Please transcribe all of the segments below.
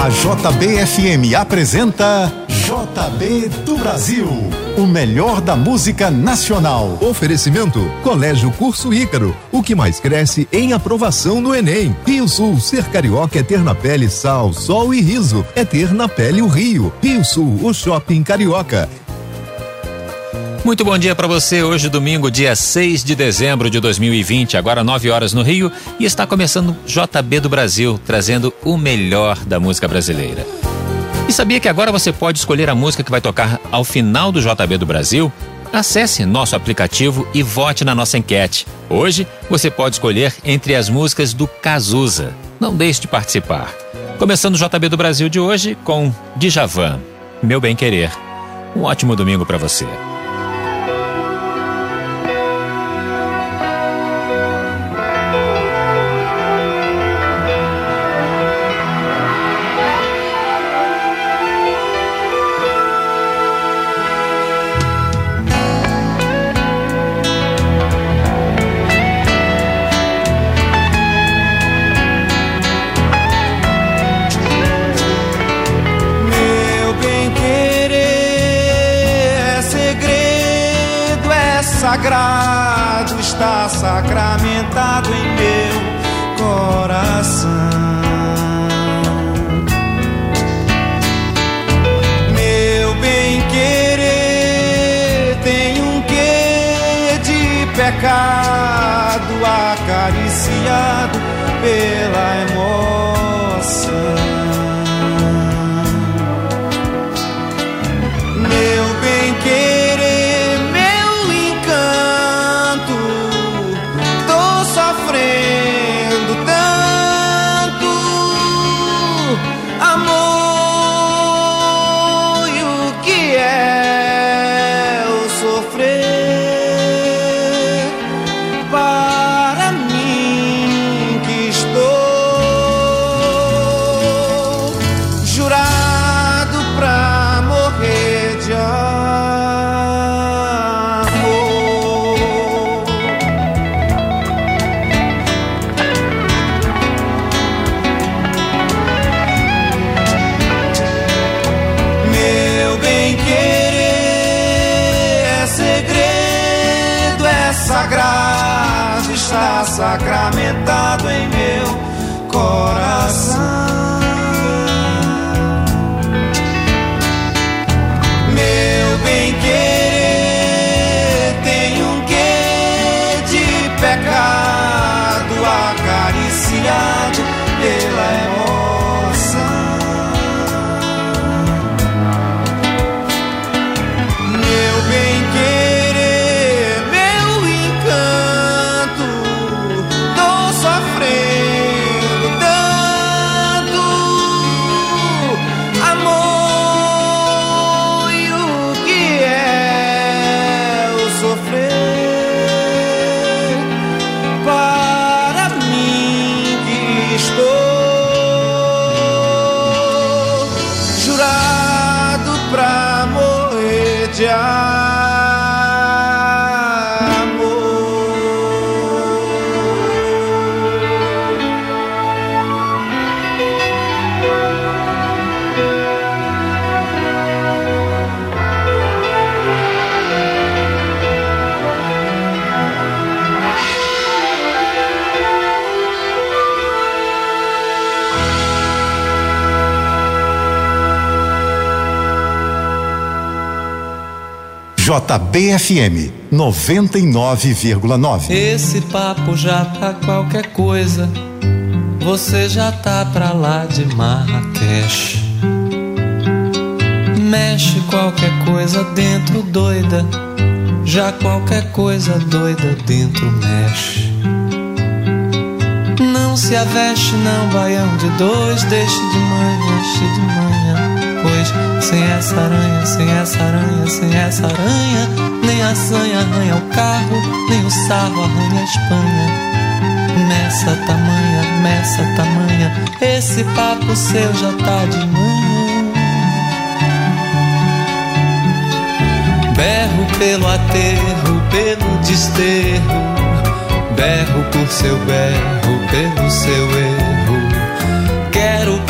A JBFM apresenta JB do Brasil, o melhor da música nacional. Oferecimento Colégio Curso Ícaro, o que mais cresce em aprovação no Enem. Rio Sul, ser carioca é ter na pele sal, sol e riso, é ter na pele o Rio. Rio Sul, o shopping carioca. Muito bom dia para você. Hoje, domingo, dia 6 de dezembro de 2020, agora 9 horas no Rio, e está começando JB do Brasil, trazendo o melhor da música brasileira. E sabia que agora você pode escolher a música que vai tocar ao final do JB do Brasil? Acesse nosso aplicativo e vote na nossa enquete. Hoje você pode escolher entre as músicas do Cazuza. Não deixe de participar. Começando o JB do Brasil de hoje com Djavan, Meu Bem Querer. Um ótimo domingo para você. Em meu coração. Meu bem querer tem um quê de pecado acariciado pela emoção. Sacramentado JBFM 99,9. Esse papo já tá qualquer coisa. Você já tá pra lá de Marrakech. Mexe qualquer coisa dentro doida. Já qualquer coisa doida dentro mexe. Não se aveste, não, baião de dois. Deixe de manhã, deixe de manhã. Sem essa aranha, sem essa aranha, sem essa aranha, nem a sanha arranha o carro, nem o sarro arranha a Espanha. Nessa tamanha, nessa tamanha, esse papo seu já tá de manhã. Berro pelo aterro, pelo desterro, berro por seu berro, pelo seu erro.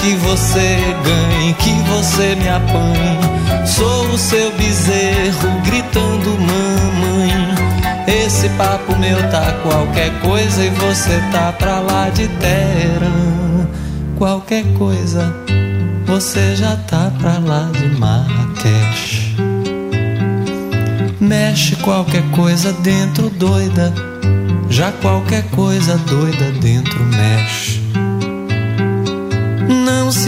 Que você ganhe, que você me apanhe. Sou o seu bezerro gritando mamãe. Esse papo meu tá qualquer coisa e você tá pra lá de terra. Qualquer coisa, você já tá pra lá de Marrakech. Mexe qualquer coisa dentro doida, já qualquer coisa doida dentro mexe.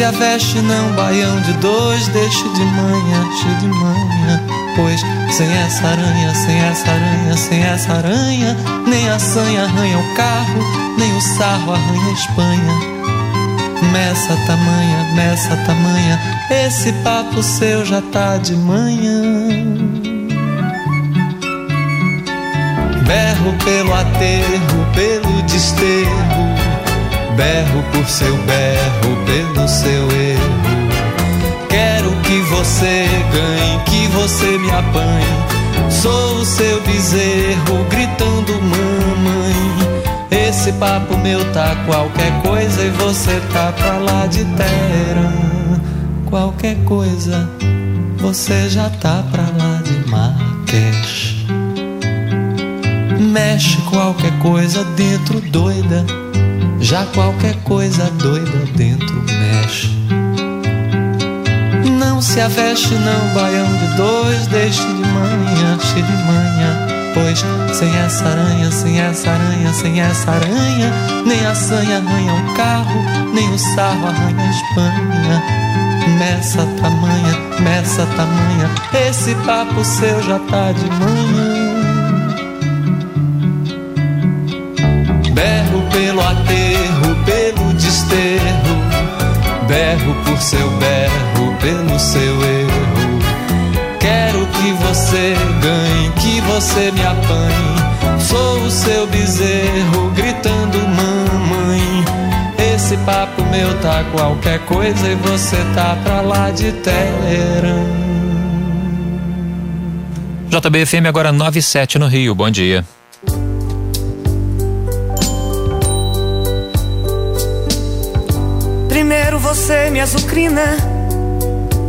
Se aveste não, baião de dois, deixe de manhã, cheio de manhã. Pois sem essa aranha, sem essa aranha, sem essa aranha, nem a sanha arranha o carro, nem o sarro arranha a Espanha. Meça tamanha, meça tamanha, esse papo seu já tá de manhã. Berro pelo aterro, pelo desterro berro por seu berro, pelo seu erro. Quero que você ganhe, que você me apanhe. Sou o seu bezerro gritando mamãe. Esse papo meu tá qualquer coisa e você tá pra lá de terra. Qualquer coisa, você já tá pra lá de Marrakech. Mexe qualquer coisa dentro doida já qualquer coisa doida dentro mexe. Não se aveste, não, baião de dois, deixe de manhã, cheio de manhã. Pois sem essa aranha, sem essa aranha, sem essa aranha, nem a sanha arranha o carro, nem o sarro arranha a Espanha. Meça tamanha, meça tamanha, esse papo seu já tá de manhã. Berro pelo aterro, Berro por seu berro, pelo seu erro. Quero que você ganhe, que você me apanhe. Sou o seu bezerro, gritando mamãe. Esse papo meu tá qualquer coisa e você tá pra lá de Teherã. JBFM agora 97 no Rio. Bom dia. Você me azucrina,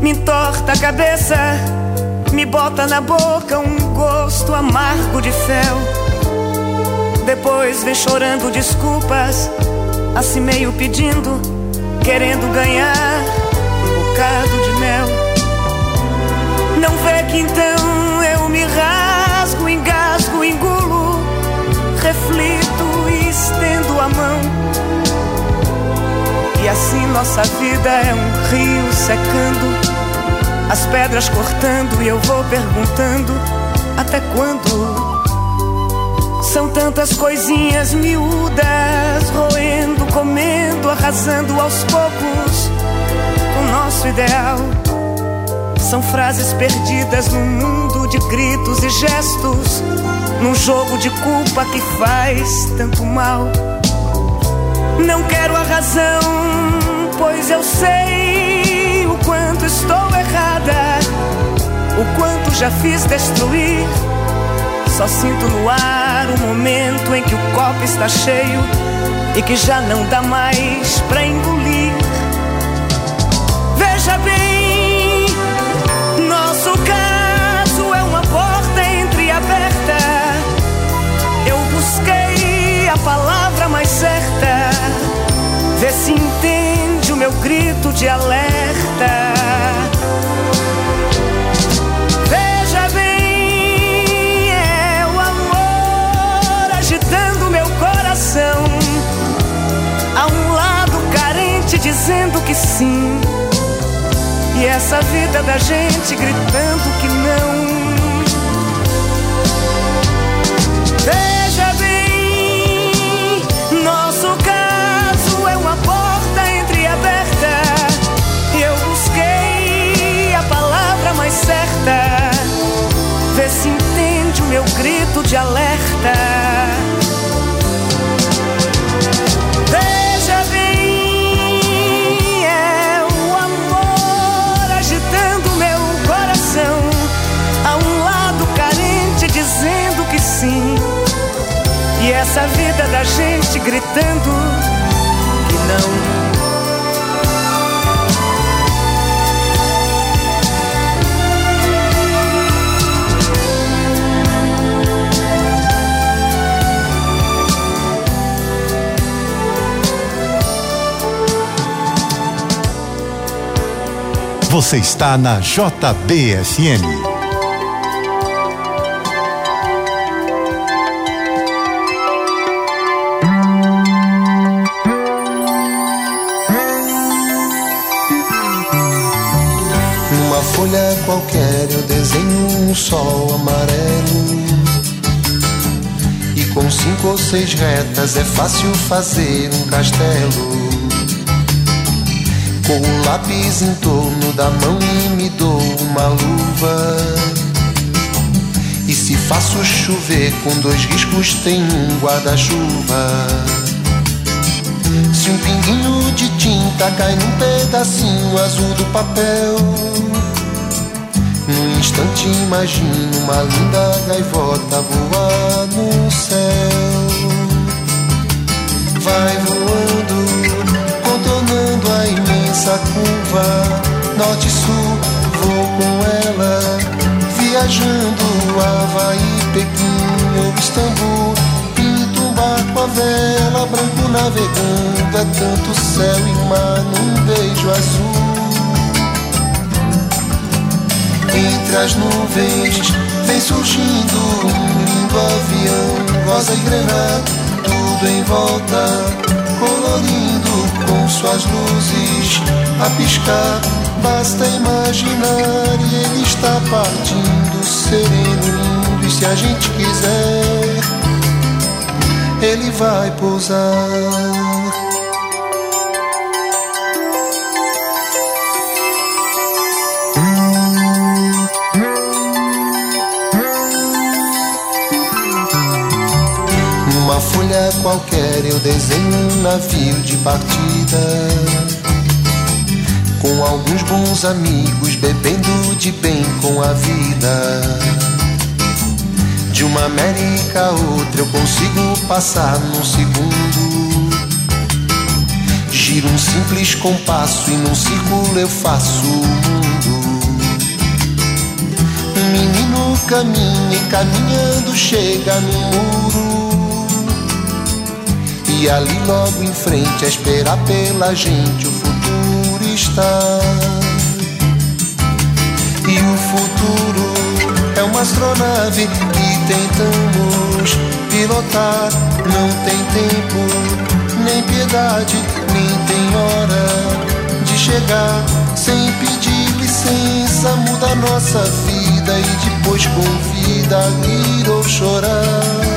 me entorta a cabeça, me bota na boca um gosto amargo de fel. Depois vem chorando desculpas, assim meio pedindo, querendo ganhar um bocado de mel. Não vê que então assim nossa vida é um rio secando, as pedras cortando e eu vou perguntando até quando? São tantas coisinhas miúdas, roendo, comendo, arrasando aos poucos o nosso ideal. São frases perdidas num mundo de gritos e gestos, num jogo de culpa que faz tanto mal. Não quero a razão, pois eu sei o quanto estou errada, o quanto já fiz destruir. Só sinto no ar o momento em que o copo está cheio e que já não dá mais pra engolir. Veja bem, Vê se entende o meu grito de alerta. Veja bem, é o amor agitando meu coração. A um lado carente dizendo que sim. E essa vida da gente gritando que não. Grito de alerta. Veja bem, é o amor agitando meu coração. A um lado carente dizendo que sim. E essa vida da gente gritando que não. Você está na JBFM. Numa folha qualquer eu desenho um sol amarelo. E com cinco ou seis retas é fácil fazer um castelo. Com o lápis em torno da mão e me dou uma luva. E se faço chover com dois riscos, tem um guarda-chuva. Se um pinguinho de tinta cai num pedacinho azul do papel, num instante imagino uma linda gaivota voar no céu. Vai voando, a imensa curva, norte e sul, vou com ela, viajando Havaí, Pequim ou Istambul. Pinto um barco a vela, branco navegando, é tanto céu e mar num beijo azul. Entre as nuvens vem surgindo um lindo avião, rosa e grená, tudo em volta, colorindo com suas luzes a piscar. Basta imaginar e ele está partindo, sereno, lindo. E se a gente quiser, ele vai pousar. Qualquer eu desenho um navio de partida. Com alguns bons amigos bebendo de bem com a vida. De uma América a outra eu consigo passar num segundo. Giro um simples compasso e num círculo eu faço o mundo. Um menino caminha e caminhando chega no muro. E ali logo em frente a esperar pela gente o futuro está. E o futuro é uma astronave que tentamos pilotar. Não tem tempo, nem piedade, nem tem hora de chegar. Sem pedir licença, muda nossa vida e depois convida a rir ou chorar.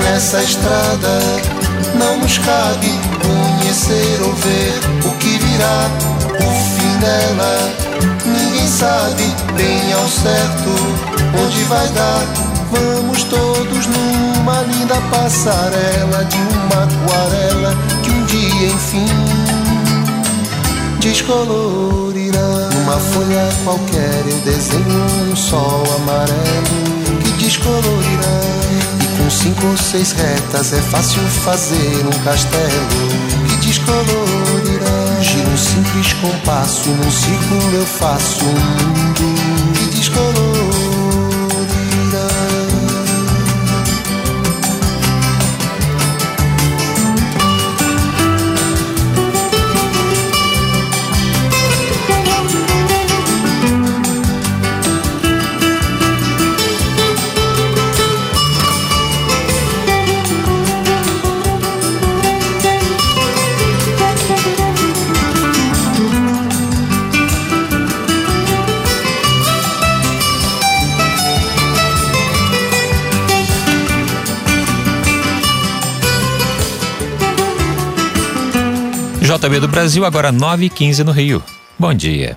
Nessa estrada não nos cabe conhecer ou ver o que virá, o fim dela. Ninguém sabe bem ao certo onde vai dar. Vamos todos numa linda passarela de uma aquarela que um dia enfim descolorirá. Numa folha qualquer eu desenho um sol amarelo que descolorirá. Cinco ou seis retas é fácil fazer um castelo que descolorirá. Giro um simples compasso e num círculo eu faço um mundo que descolorirá. JB do Brasil, agora 9 h 15 no Rio. Bom dia.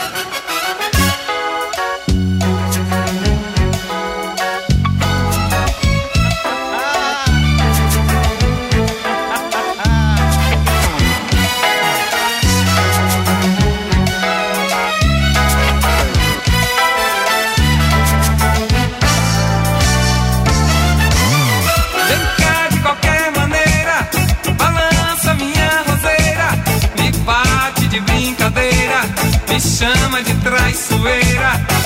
me chama de traiçoeira.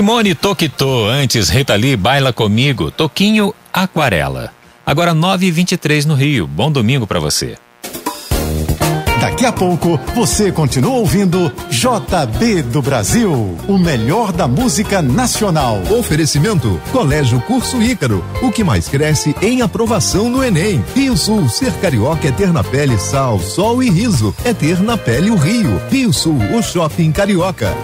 Simone Toquitô, antes Retali Baila Comigo, Toquinho Aquarela. Agora 9h23 no Rio. Bom domingo para você. Daqui a pouco você continua ouvindo JB do Brasil, o melhor da música nacional. Oferecimento: Colégio Curso Ícaro, o que mais cresce em aprovação no Enem. Rio Sul, ser carioca é ter na pele sal, sol e riso, é ter na pele o Rio. Rio Sul, o shopping carioca.